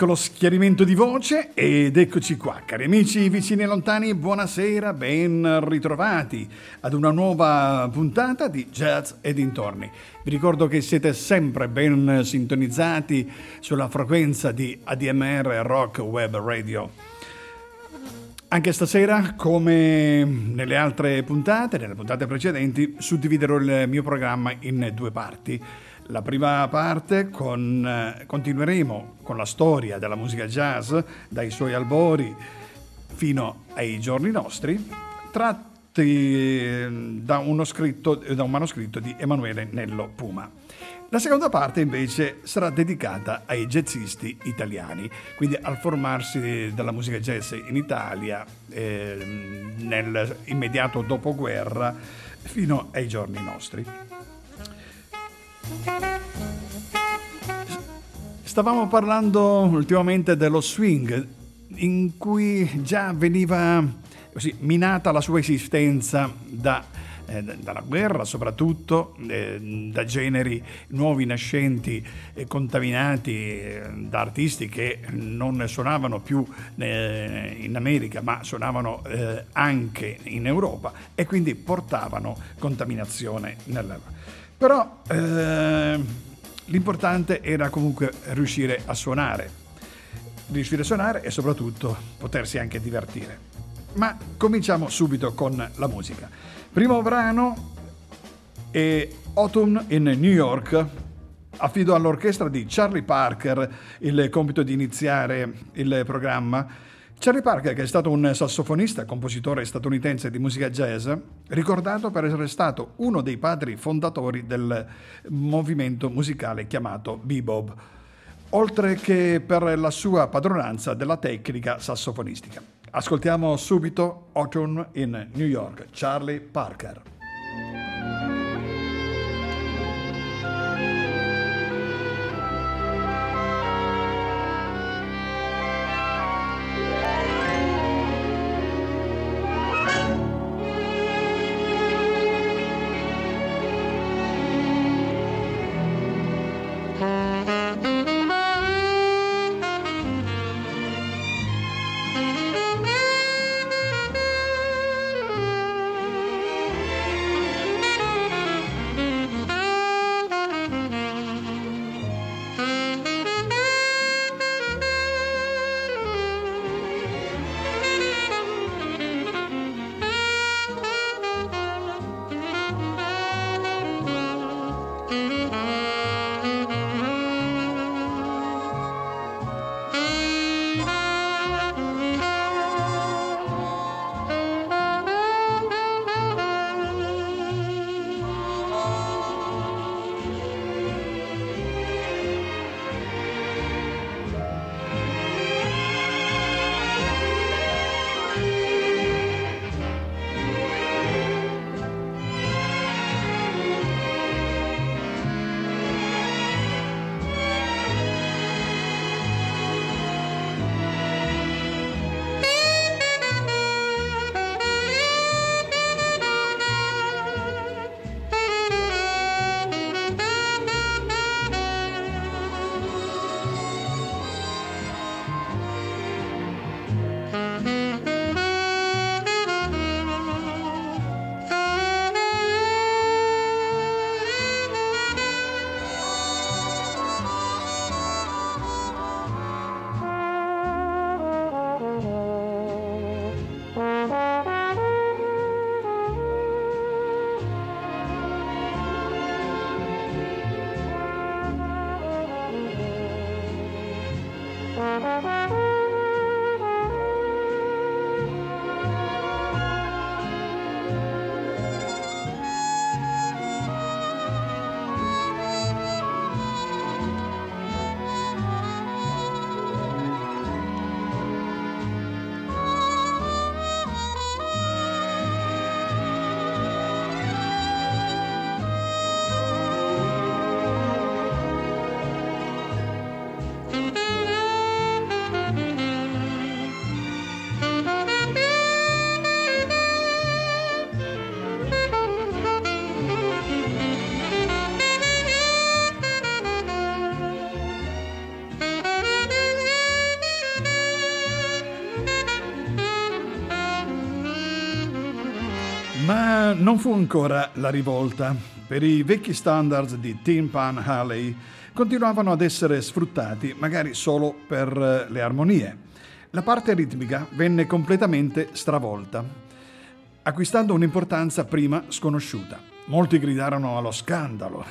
Piccolo schiarimento di voce ed eccoci qua, cari amici vicini e lontani, buonasera, ben ritrovati ad una nuova puntata di Jazz e dintorni. Vi ricordo che siete sempre ben sintonizzati sulla frequenza di ADMR Rock Web Radio. Anche stasera, come nelle altre puntate, nelle puntate precedenti, suddividerò il mio programma in due parti. La prima parte con, eh, continueremo con la storia della musica jazz dai suoi albori fino ai giorni nostri, tratti eh, da, scritto, da un manoscritto di Emanuele Nello Puma. La seconda parte invece sarà dedicata ai jazzisti italiani, quindi al formarsi della musica jazz in Italia eh, nel immediato dopoguerra fino ai giorni nostri. Stavamo parlando ultimamente dello swing, in cui già veniva così, minata la sua esistenza da, eh, dalla guerra, soprattutto eh, da generi nuovi nascenti e contaminati eh, da artisti che non suonavano più eh, in America, ma suonavano eh, anche in Europa e quindi portavano contaminazione nella però eh, l'importante era comunque riuscire a suonare, riuscire a suonare e soprattutto potersi anche divertire. Ma cominciamo subito con la musica. Primo brano è Autumn in New York. Affido all'orchestra di Charlie Parker il compito di iniziare il programma Charlie Parker, che è stato un sassofonista e compositore statunitense di musica jazz, ricordato per essere stato uno dei padri fondatori del movimento musicale chiamato bebop, oltre che per la sua padronanza della tecnica sassofonistica. Ascoltiamo subito Autumn in New York, Charlie Parker. Non fu ancora la rivolta. Per i vecchi standards di Tim Pan Halley continuavano ad essere sfruttati magari solo per eh, le armonie. La parte ritmica venne completamente stravolta, acquistando un'importanza prima sconosciuta. Molti gridarono allo scandalo.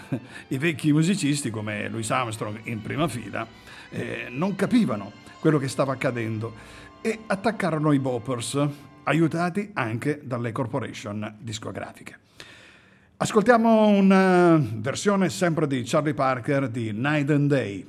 I vecchi musicisti, come Louis Armstrong in prima fila, eh, non capivano quello che stava accadendo e attaccarono i boppers, aiutati anche dalle corporation discografiche. Ascoltiamo una versione sempre di Charlie Parker di Night and Day.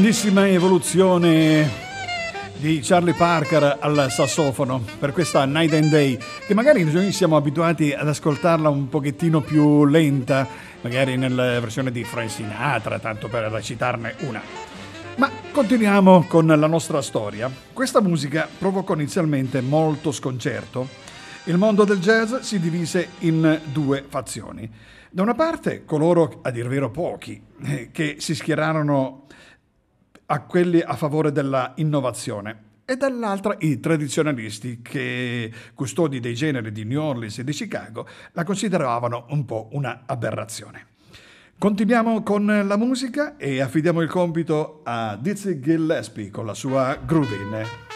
Grandissima evoluzione di Charlie Parker al sassofono per questa Night and Day che magari noi siamo abituati ad ascoltarla un pochettino più lenta magari nella versione di Frank Sinatra tanto per recitarne una. Ma continuiamo con la nostra storia. Questa musica provocò inizialmente molto sconcerto. Il mondo del jazz si divise in due fazioni. Da una parte coloro, a dir vero pochi, eh, che si schierarono a quelli a favore della innovazione e dall'altra i tradizionalisti che, custodi dei generi di New Orleans e di Chicago, la consideravano un po' una aberrazione. Continuiamo con la musica e affidiamo il compito a Dizzy Gillespie con la sua Groovin.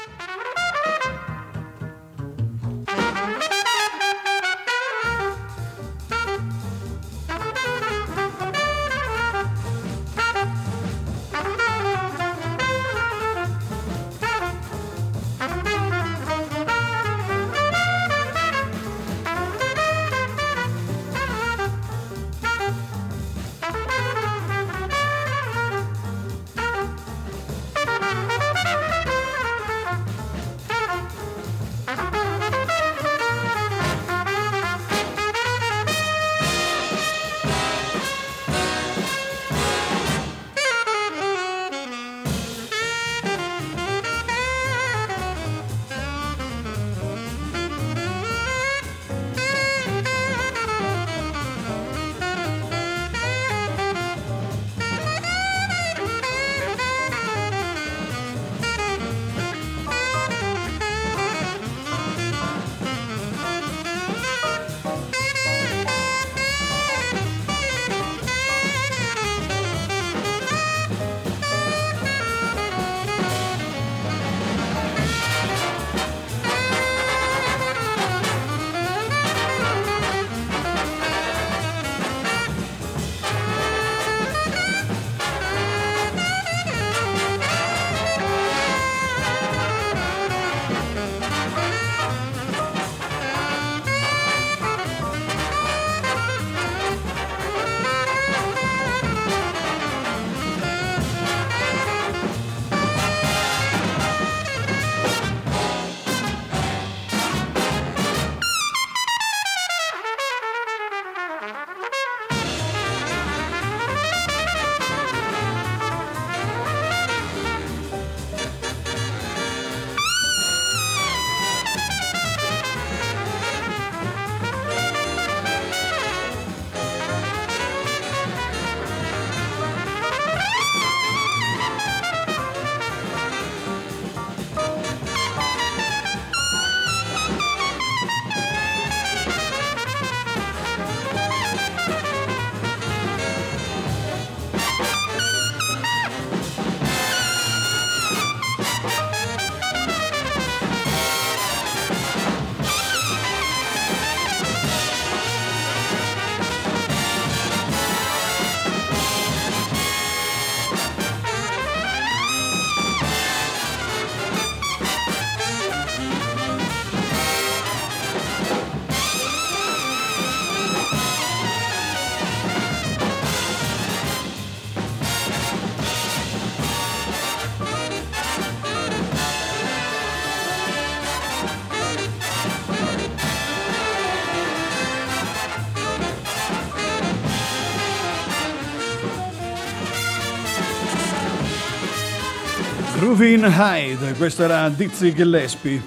Groovin Hyde, questo era Dizzy Gillespie.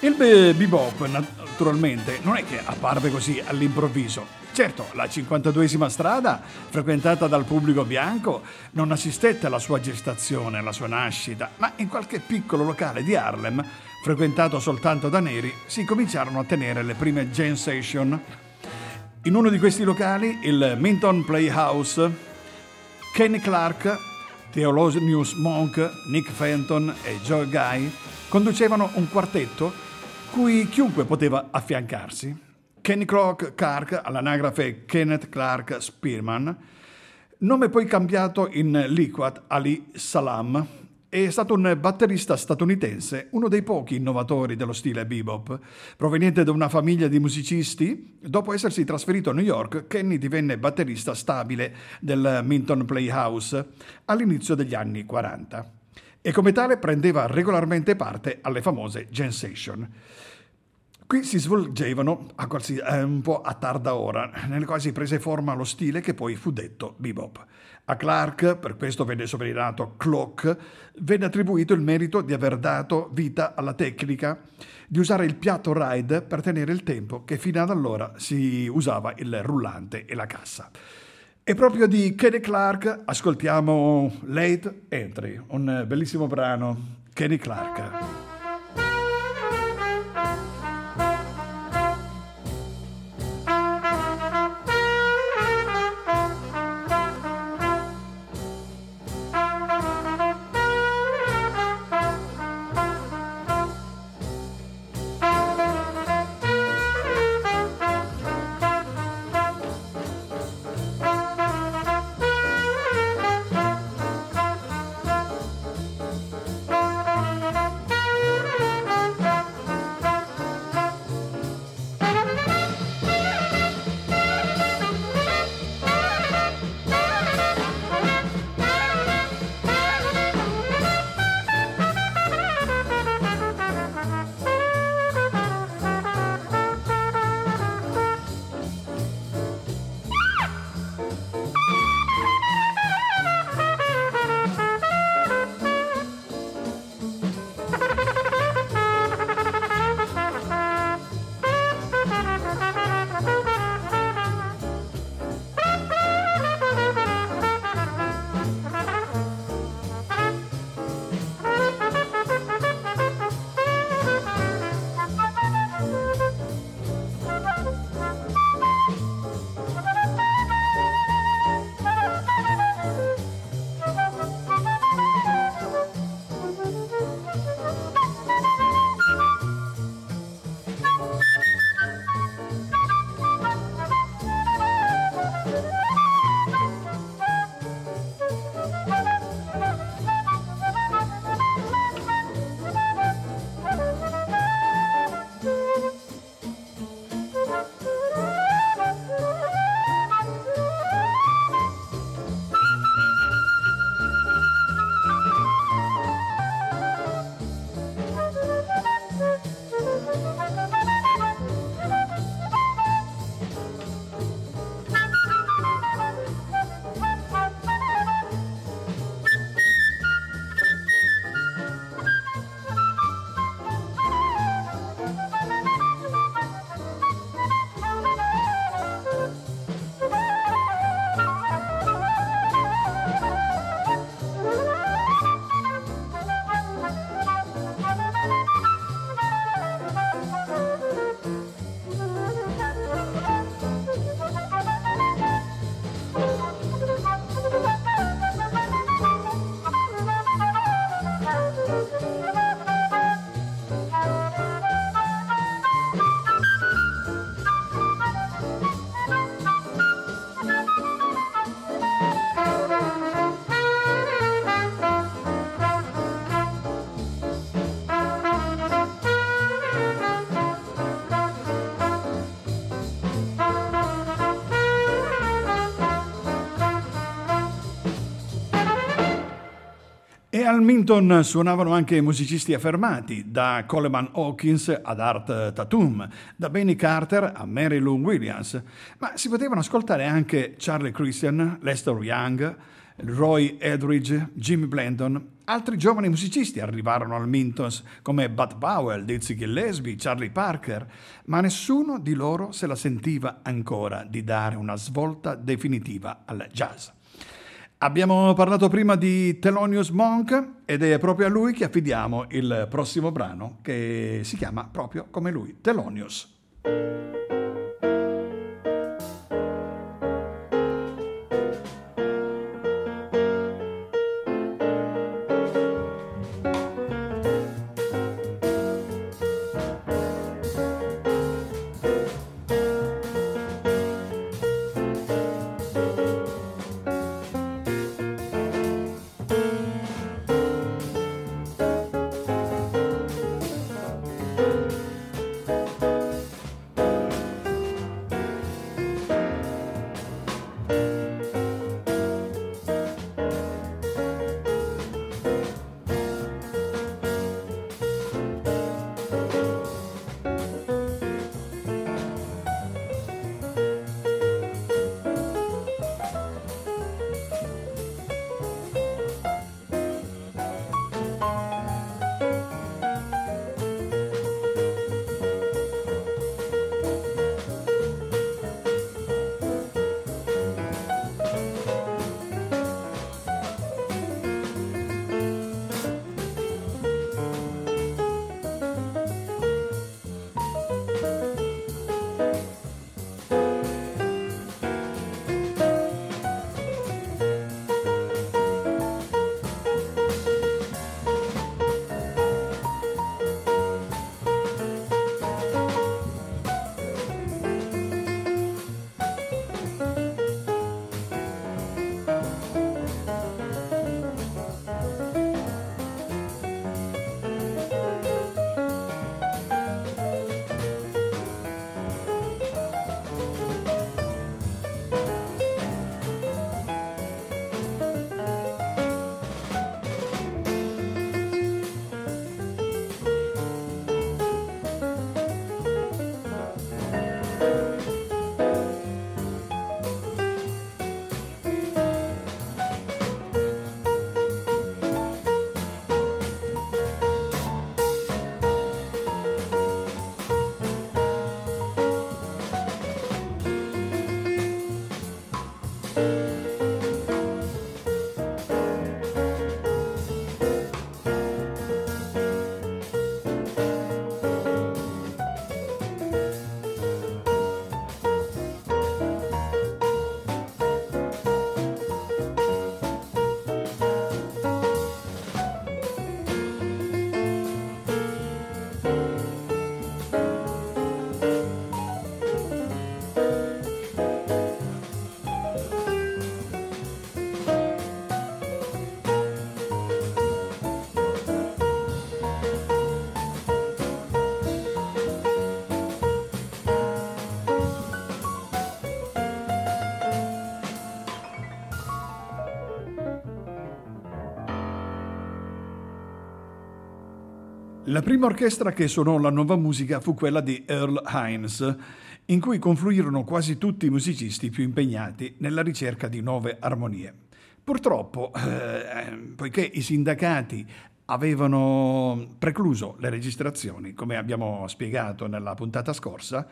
Il bebop, naturalmente, non è che apparve così all'improvviso. Certo, la 52esima strada, frequentata dal pubblico bianco, non assistette alla sua gestazione, alla sua nascita, ma in qualche piccolo locale di Harlem, frequentato soltanto da neri, si cominciarono a tenere le prime jam session. In uno di questi locali, il Minton Playhouse, Kenny Clark Theolonius Monk, Nick Fenton e Joe Guy conducevano un quartetto cui chiunque poteva affiancarsi. Kenny Clark Clark, all'anagrafe Kenneth Clark Spearman, nome poi cambiato in Liquat Ali Salam, è stato un batterista statunitense, uno dei pochi innovatori dello stile bebop. Proveniente da una famiglia di musicisti, dopo essersi trasferito a New York, Kenny divenne batterista stabile del Minton Playhouse all'inizio degli anni 40 e come tale prendeva regolarmente parte alle famose jam session. Qui si svolgevano a qualsi, eh, un po' a tarda ora, nelle quali prese forma lo stile che poi fu detto bebop. A Clark, per questo venne soprinato Clock, venne attribuito il merito di aver dato vita alla tecnica di usare il piatto ride per tenere il tempo che fino ad allora si usava il rullante e la cassa. E proprio di Kenny Clark ascoltiamo Late Entry, un bellissimo brano. Kenny Clark. Al Minton suonavano anche musicisti affermati, da Coleman Hawkins ad Art Tatum, da Benny Carter a Mary Lou Williams, ma si potevano ascoltare anche Charlie Christian, Lester Young, Roy Edridge, Jimmy Blandon. Altri giovani musicisti arrivarono al Mintons come Bud Powell, Dizzy Gillespie, Charlie Parker, ma nessuno di loro se la sentiva ancora di dare una svolta definitiva al jazz. Abbiamo parlato prima di Thelonious Monk ed è proprio a lui che affidiamo il prossimo brano che si chiama proprio come lui, Thelonious. La prima orchestra che suonò la nuova musica fu quella di Earl Hines, in cui confluirono quasi tutti i musicisti più impegnati nella ricerca di nuove armonie. Purtroppo, eh, poiché i sindacati avevano precluso le registrazioni, come abbiamo spiegato nella puntata scorsa,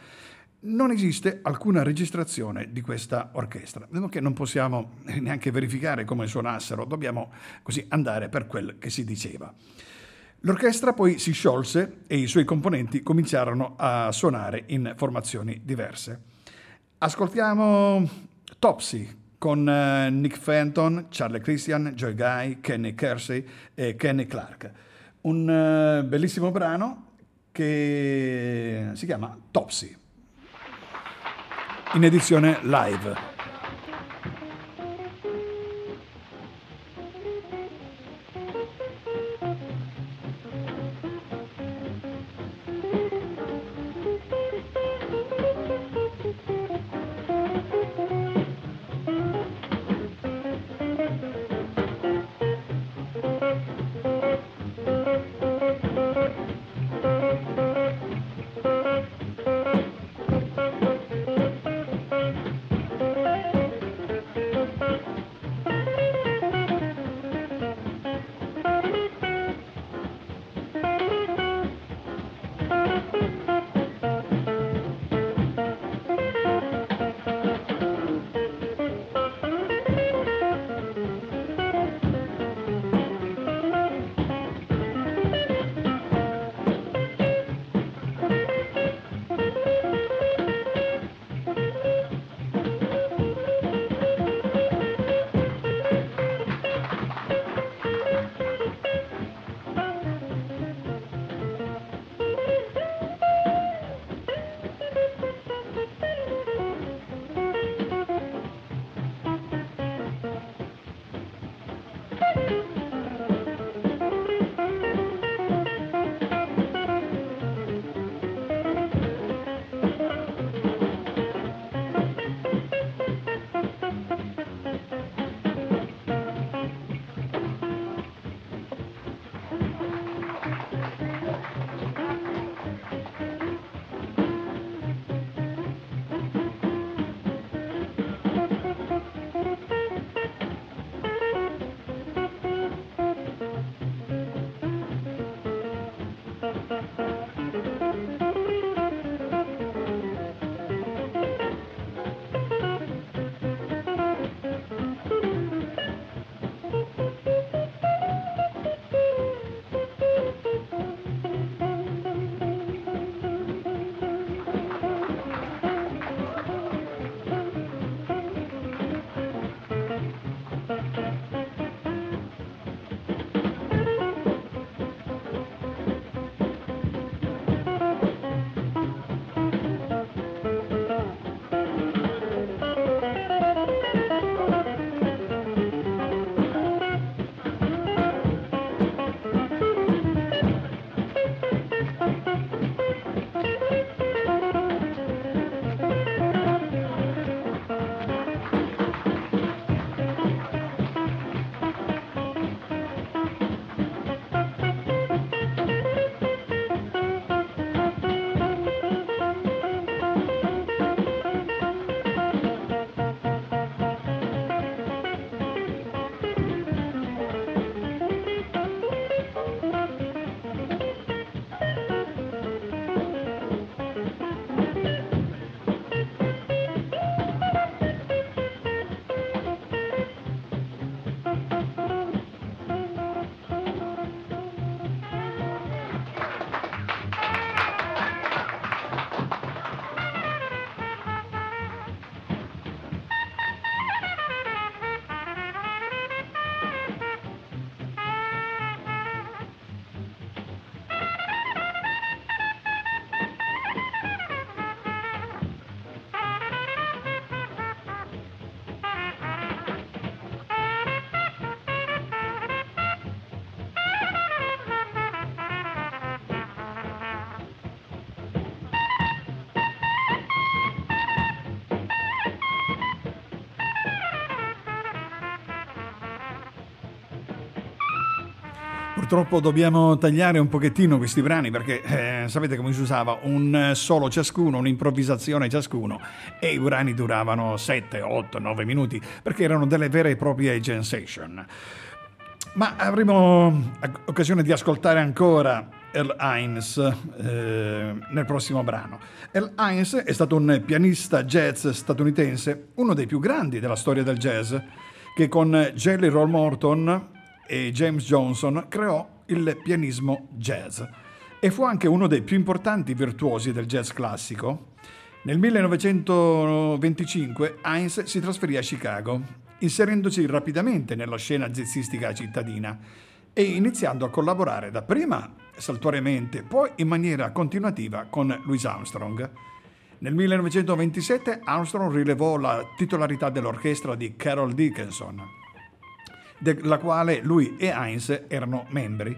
non esiste alcuna registrazione di questa orchestra, che non possiamo neanche verificare come suonassero, dobbiamo così andare per quel che si diceva. L'orchestra poi si sciolse e i suoi componenti cominciarono a suonare in formazioni diverse. Ascoltiamo Topsy con eh, Nick Fenton, Charlie Christian, Joy Guy, Kenny Kersey e Kenny Clark. Un eh, bellissimo brano che si chiama Topsy, in edizione live. Purtroppo dobbiamo tagliare un pochettino questi brani perché eh, sapete come si usava un solo ciascuno, un'improvvisazione ciascuno e i brani duravano 7, 8, 9 minuti perché erano delle vere e proprie jam session. Ma avremo occasione di ascoltare ancora Earl Hines eh, nel prossimo brano. Earl Hines è stato un pianista jazz statunitense, uno dei più grandi della storia del jazz, che con Jelly Roll Morton e James Johnson creò il pianismo jazz e fu anche uno dei più importanti virtuosi del jazz classico. Nel 1925 Hines si trasferì a Chicago, inserendosi rapidamente nella scena jazzistica cittadina e iniziando a collaborare dapprima saltuariamente, poi in maniera continuativa con Louis Armstrong. Nel 1927 Armstrong rilevò la titolarità dell'orchestra di Carol Dickinson della quale lui e Heinz erano membri,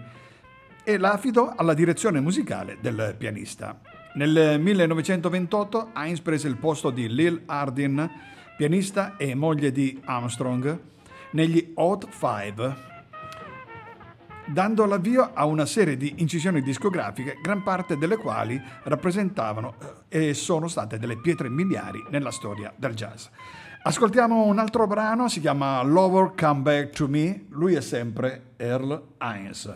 e la affidò alla direzione musicale del pianista. Nel 1928 Heinz prese il posto di Lil Hardin, pianista e moglie di Armstrong, negli Hot Five, dando l'avvio a una serie di incisioni discografiche, gran parte delle quali rappresentavano eh, e sono state delle pietre miliari nella storia del jazz. Ascoltiamo un altro brano, si chiama Lover Come Back to Me, lui è sempre Earl Hines.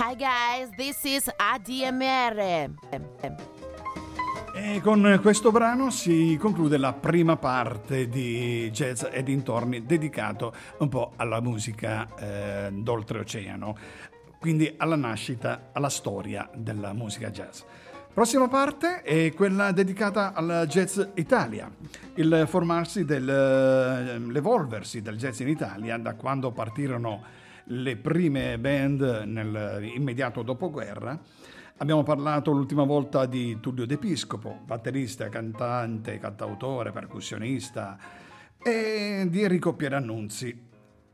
Hi guys, this is ADMR. E con questo brano si conclude la prima parte di Jazz e dintorni dedicato un po' alla musica eh, d'oltreoceano, quindi alla nascita, alla storia della musica jazz. Prossima parte è quella dedicata al Jazz Italia, il formarsi del, eh, l'evolversi del jazz in Italia da quando partirono le prime band nell'immediato dopoguerra. Abbiamo parlato l'ultima volta di Tullio D'Episcopo, batterista, cantante, cantautore, percussionista, e di Enrico Pierannunzi.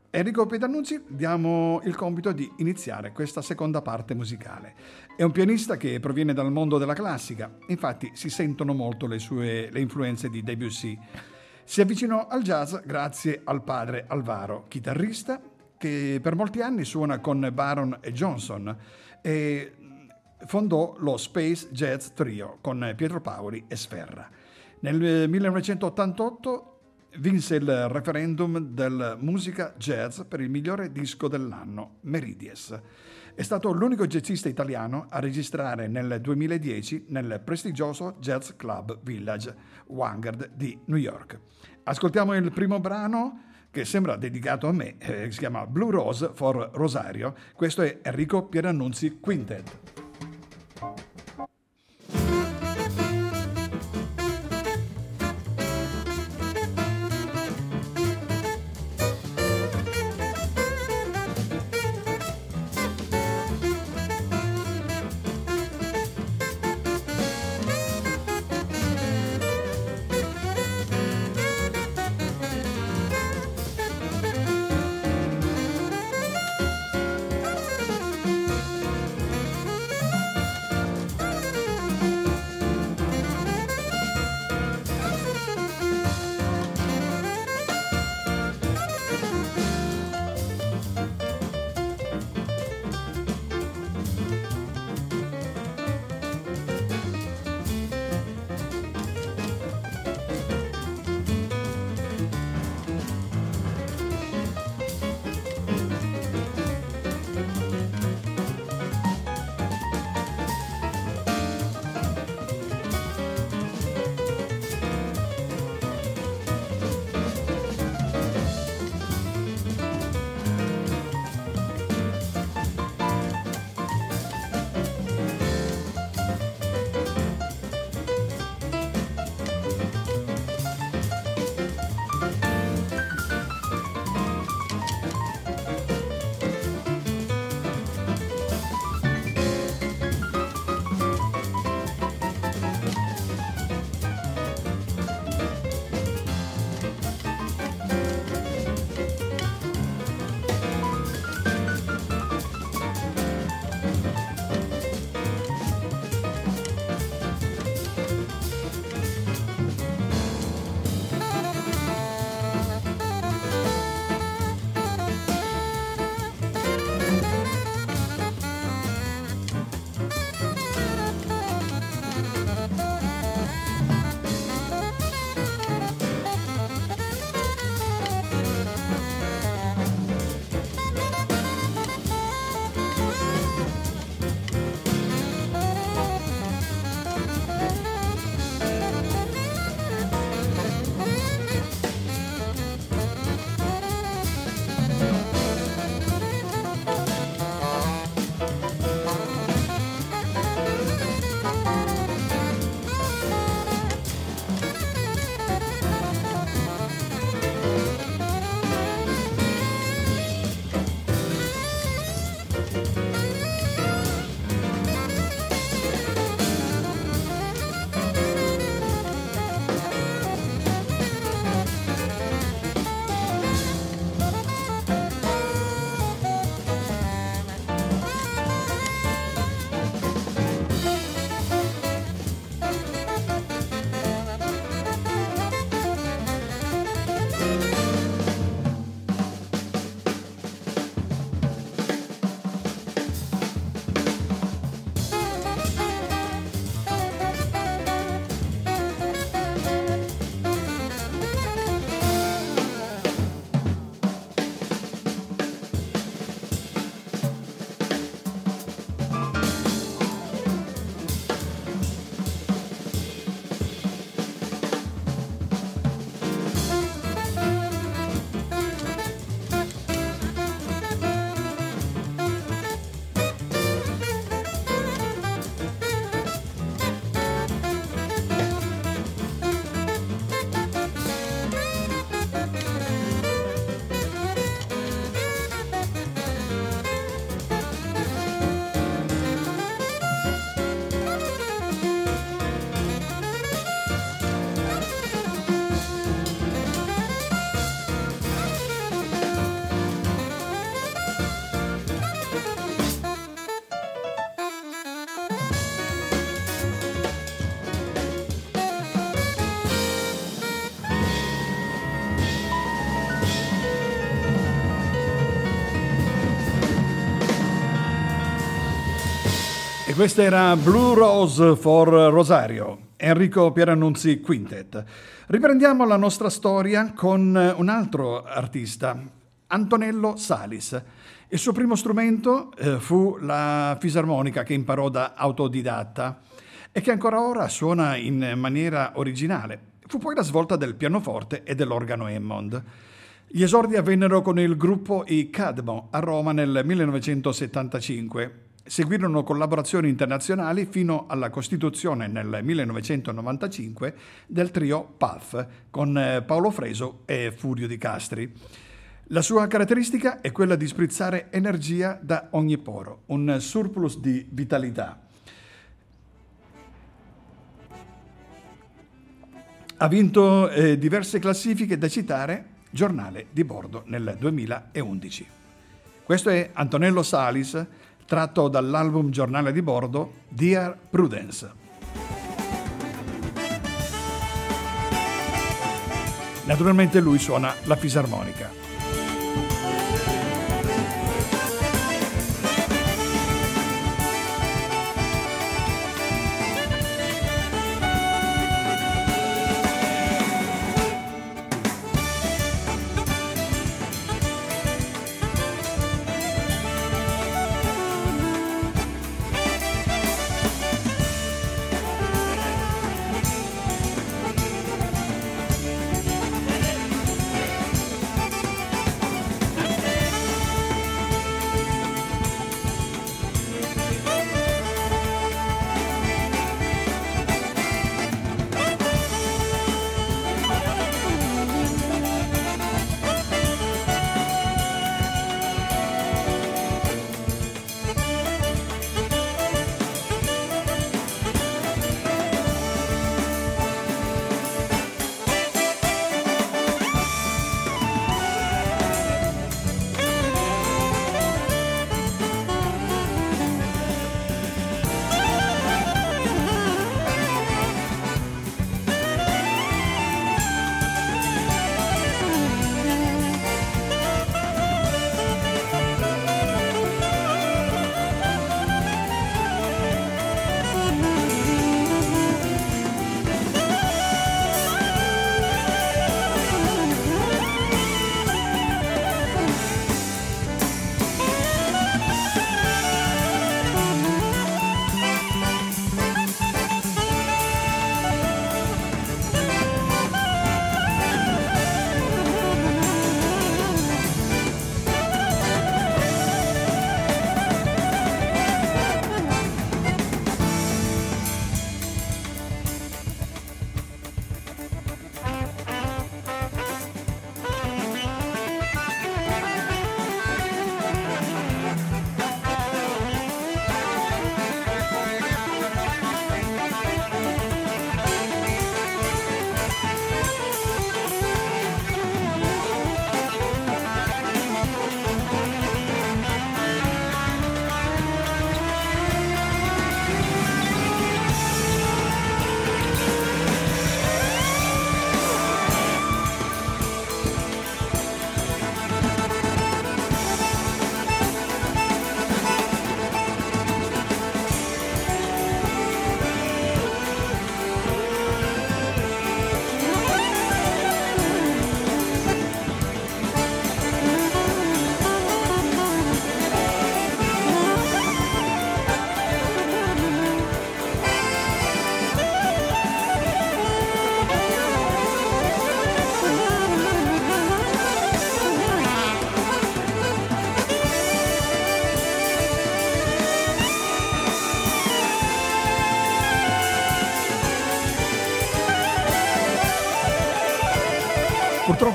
Enrico Pierannunzi diamo il compito di iniziare questa seconda parte musicale. È un pianista che proviene dal mondo della classica, infatti si sentono molto le sue le influenze di Debussy Si avvicinò al jazz grazie al padre Alvaro, chitarrista che per molti anni suona con Baron e Johnson e fondò lo Space Jazz Trio con Pietro Paoli e Sferra. Nel 1988 vinse il referendum del Musica Jazz per il migliore disco dell'anno, Meridies. È stato l'unico jazzista italiano a registrare nel 2010 nel prestigioso Jazz Club Village Vanguard di New York. Ascoltiamo il primo brano che sembra dedicato a me, eh, si chiama Blue Rose for Rosario. Questo è Enrico Pierannunzi Quintet. Questa era Blue Rose for Rosario, Enrico Pierannunzi Quintet. Riprendiamo la nostra storia con un altro artista, Antonello Salis. Il suo primo strumento eh, fu la fisarmonica che imparò da autodidatta e che ancora ora suona in maniera originale. Fu poi la svolta del pianoforte e dell'organo Hammond. Gli esordi avvennero con il gruppo I Cadmo a Roma nel 1975 Seguirono collaborazioni internazionali fino alla costituzione nel 1995 del trio Puff con eh, Paolo Freso e Furio Di Castri. La sua caratteristica è quella di sprizzare energia da ogni poro, un surplus di vitalità. Ha vinto eh, diverse classifiche da citare, giornale di bordo nel 2011. Questo è Antonello Salis, tratto dall'album Giornale di bordo Dear Prudence. Naturalmente lui suona la fisarmonica.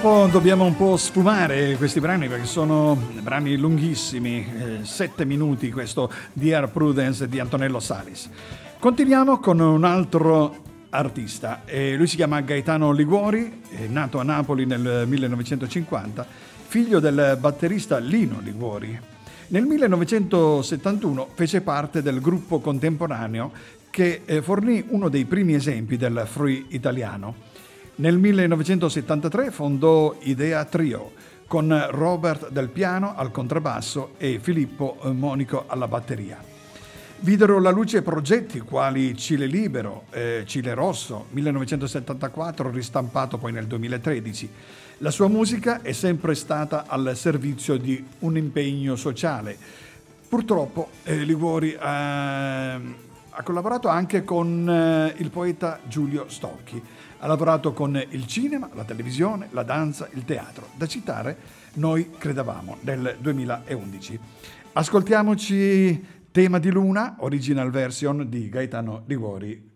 Purtroppo dobbiamo un po' sfumare questi brani perché sono brani lunghissimi, eh, sette minuti questo Dear Prudence di Antonello Salis. Continuiamo con un altro artista, eh, lui si chiama Gaetano Liguori, è nato a Napoli nel 1950, figlio del batterista Lino Liguori. Nel 1971 fece parte del gruppo contemporaneo che eh, fornì uno dei primi esempi del free italiano. Nel 1973 fondò Idea Trio con Robert Del Piano al contrabbasso e Filippo Monico alla batteria. Videro la luce progetti quali Cile Libero, eh, Cile Rosso, 1974, ristampato poi nel 2013. La sua musica è sempre stata al servizio di un impegno sociale. Purtroppo eh, Liguori eh, ha collaborato anche con eh, il poeta Giulio Stocchi. Ha lavorato con il cinema, la televisione, la danza, il teatro. Da citare Noi credevamo del 2011. Ascoltiamoci Tema di Luna, original version di Gaetano Liguori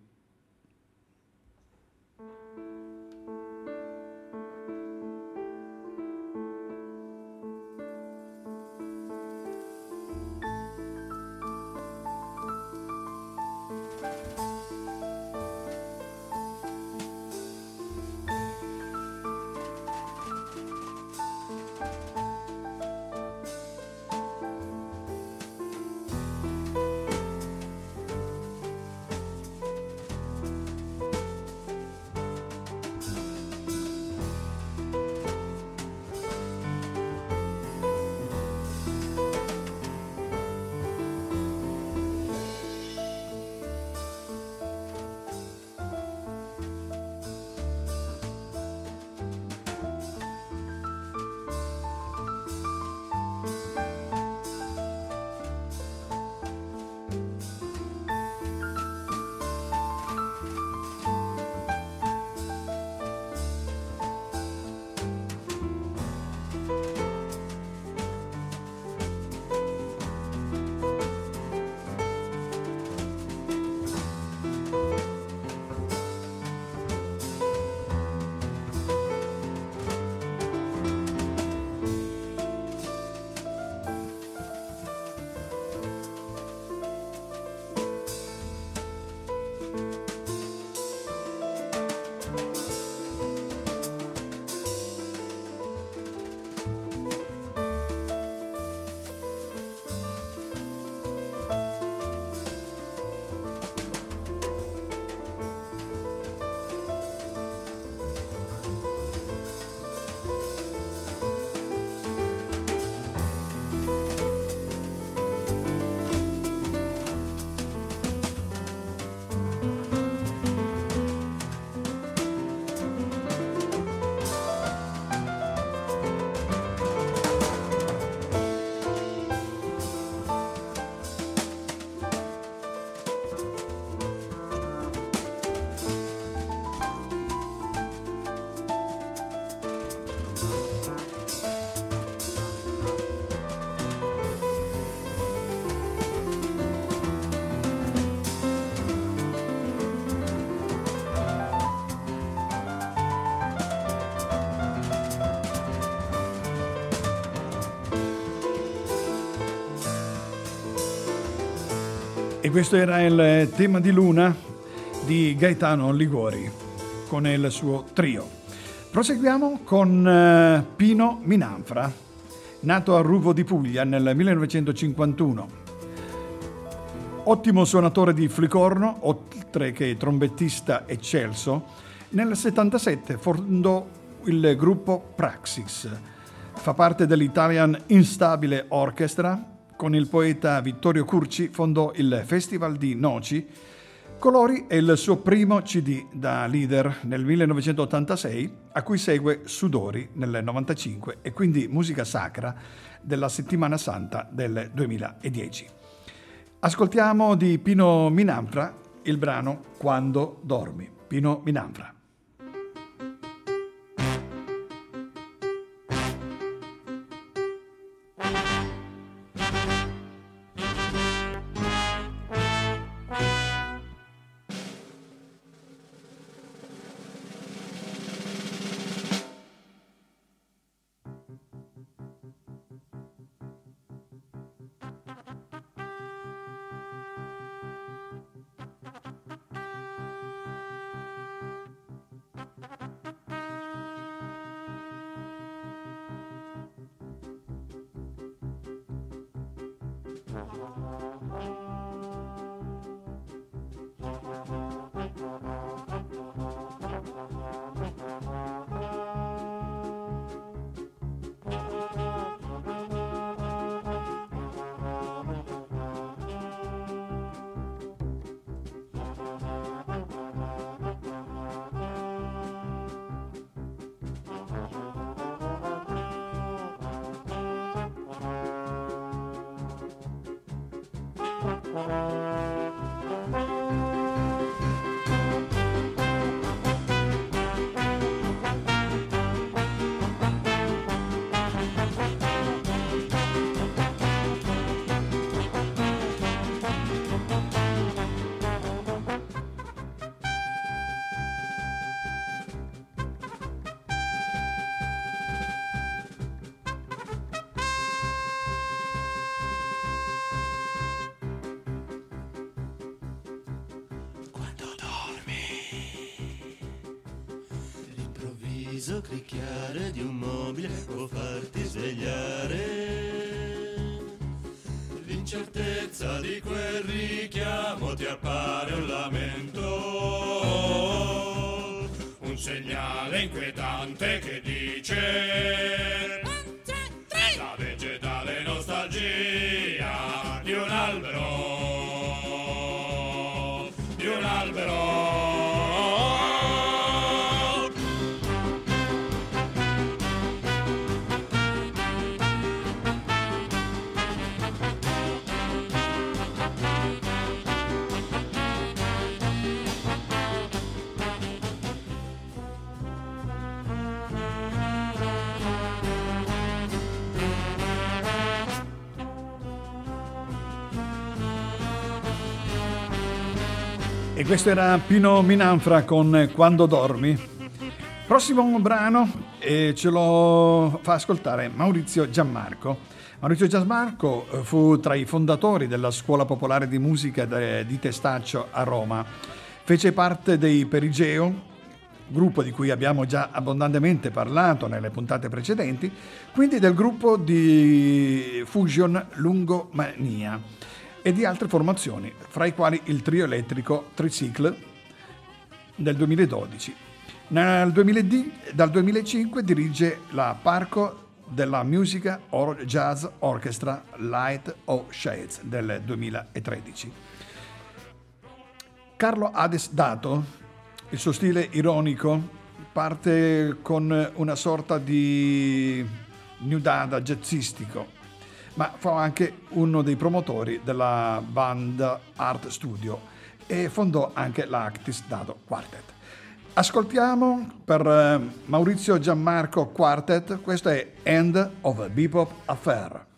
E questo era il tema di Luna di Gaetano Liguori con il suo trio. Proseguiamo con eh, Pino Minanfra, nato a Ruvo di Puglia nel 1951. Ottimo suonatore di flicorno, oltre che trombettista eccelso, nel 77 fondò il gruppo Praxis. Fa parte dell'Italian Instabile Orchestra con il poeta Vittorio Curci fondò il Festival di Noci. Colori è il suo primo CD da leader nel 1986, a cui segue Sudori nel 95 e quindi musica sacra della settimana santa del 2010. Ascoltiamo di Pino Minanfra il brano Quando dormi. Pino Minanfra. Thank. L'improvviso cricchiare di un mobile può farti svegliare. L'incertezza di quel richiamo ti appare questo era Pino Minanfra con Quando dormi. Prossimo brano e ce lo fa ascoltare Maurizio Gianmarco. Maurizio Gianmarco eh, fu tra i fondatori della Scuola Popolare di Musica di Testaccio a Roma. Fece parte dei Perigeo, gruppo di cui abbiamo già abbondantemente parlato nelle puntate precedenti, quindi del gruppo di Fusion Lungomania e di altre formazioni, fra i quali il trio elettrico Tricycle del 2012. Nel 2000 dal 2005 dirige la Parco della Musica or Jazz Orchestra Light of Shades del 2013. Carlo Ades Dato, il suo stile ironico, parte con una sorta di new dada jazzistico, ma fu anche uno dei promotori della band Art Studio e fondò anche l'Actis Dado Quartet. Ascoltiamo per eh, Maurizio Gianmarco Quartet, questo è End of a Bebop Affair.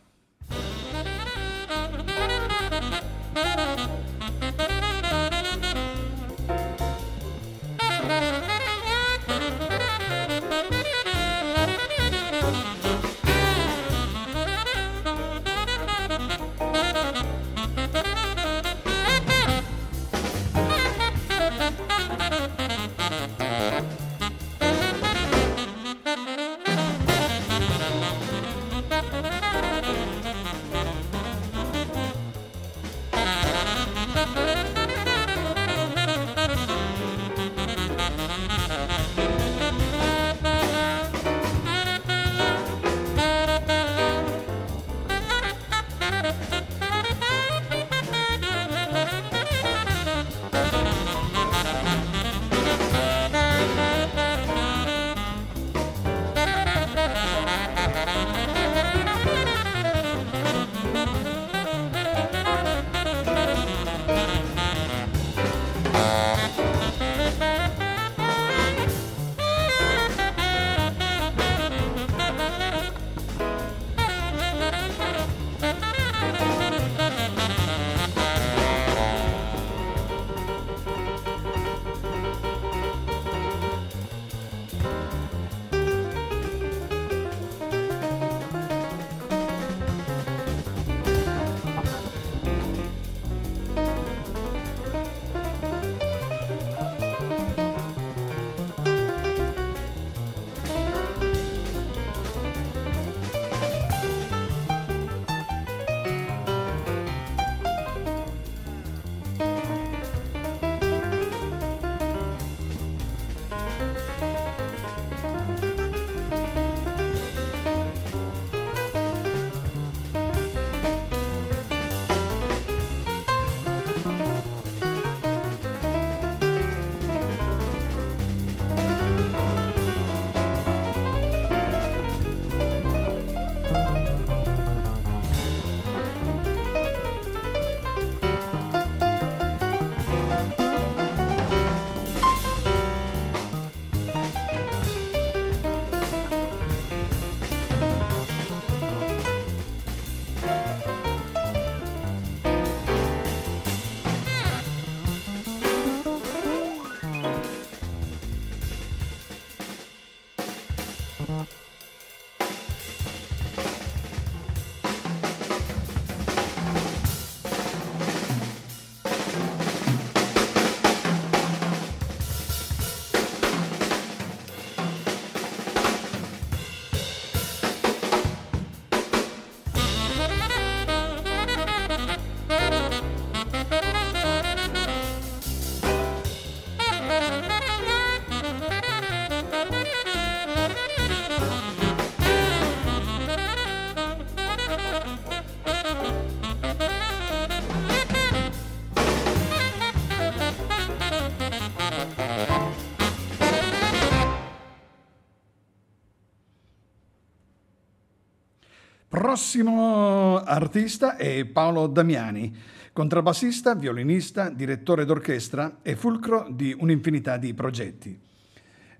Prossimo artista è Paolo Damiani, contrabbassista, violinista, direttore d'orchestra e fulcro di un'infinità di progetti.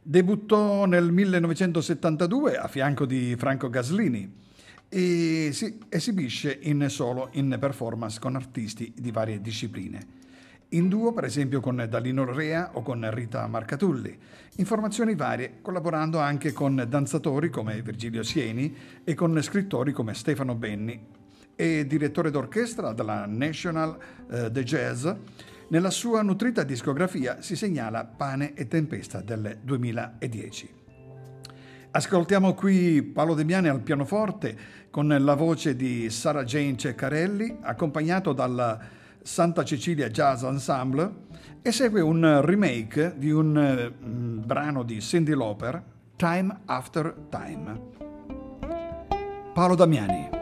Debuttò nel 1972 a fianco di Franco Gaslini e si esibisce in solo in performance con artisti di varie discipline in duo per esempio con Dalino Rea o con Rita Marcatulli, in formazioni varie, collaborando anche con danzatori come Virgilio Sieni e con scrittori come Stefano Benni. e direttore d'orchestra della National eh, The Jazz. Nella sua nutrita discografia si segnala Pane e Tempesta del 2010. Ascoltiamo qui Paolo Demiani al pianoforte con la voce di Sara Jane Ceccarelli, accompagnato dalla Santa Cecilia Jazz Ensemble e segue un remake di un eh, brano di Cindy Lauper, Time After Time. Paolo Damiani.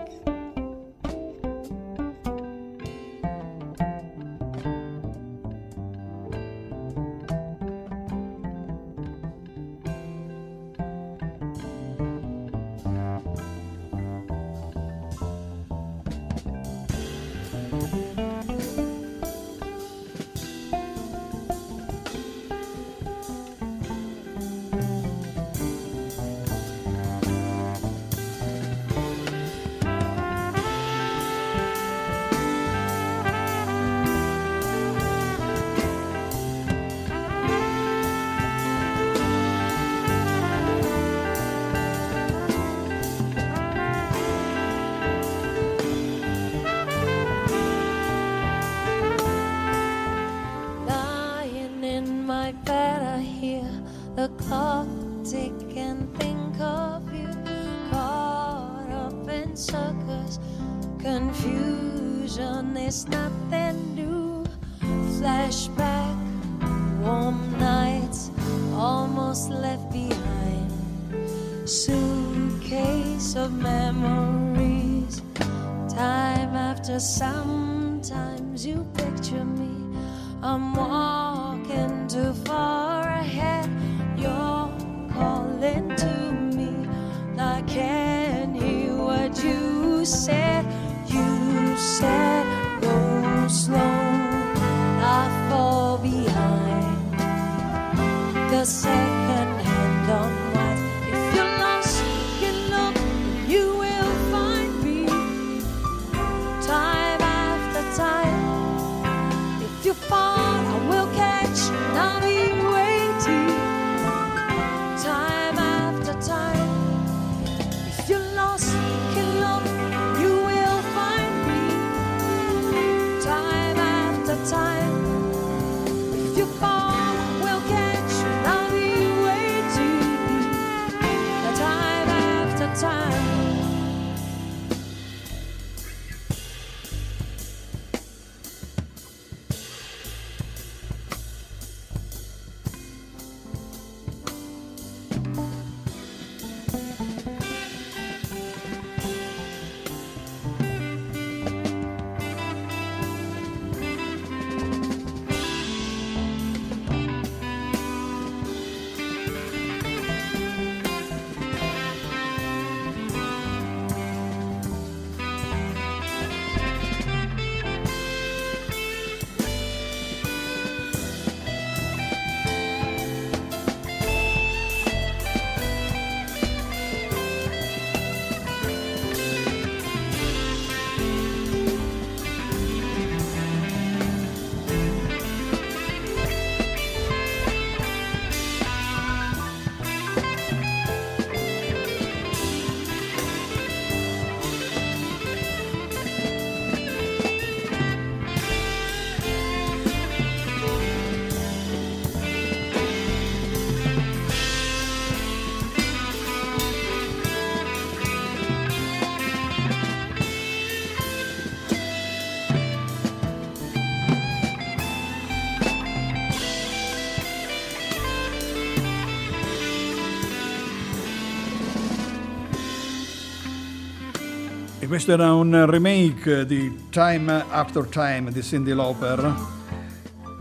Questo era un remake di Time After Time di Cindy Lauper,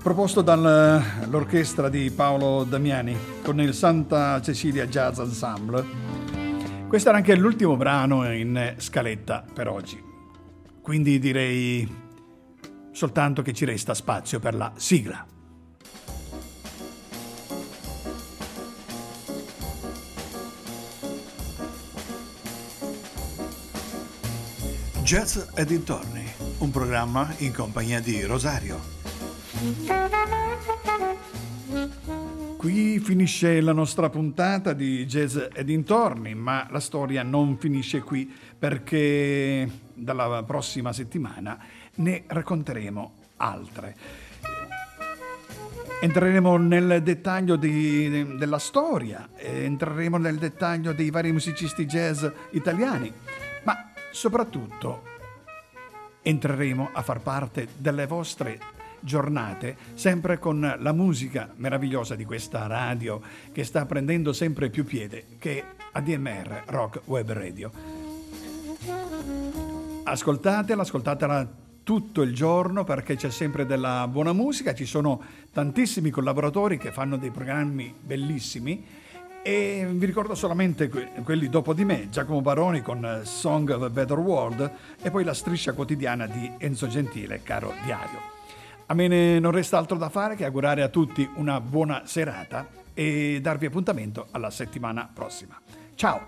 proposto dall'orchestra di Paolo Damiani con il Santa Cecilia Jazz Ensemble. Questo era anche l'ultimo brano in scaletta per oggi. Quindi direi soltanto che ci resta spazio per la sigla. Jazz e dintorni, un programma in compagnia di Rosario. Qui finisce la nostra puntata di Jazz e dintorni, ma la storia non finisce qui perché dalla prossima settimana ne racconteremo altre. Entreremo nel dettaglio di, della storia, entreremo nel dettaglio dei vari musicisti jazz italiani, soprattutto entreremo a far parte delle vostre giornate, sempre con la musica meravigliosa di questa radio che sta prendendo sempre più piede, che ADMR Rock Web Radio. Ascoltatela, ascoltatela tutto il giorno perché c'è sempre della buona musica, ci sono tantissimi collaboratori che fanno dei programmi bellissimi e vi ricordo solamente quelli dopo di me, Giacomo Baroni con Song of a Better World e poi la striscia quotidiana di Enzo Gentile, caro diario. A me non resta altro da fare che augurare a tutti una buona serata e darvi appuntamento alla settimana prossima. Ciao!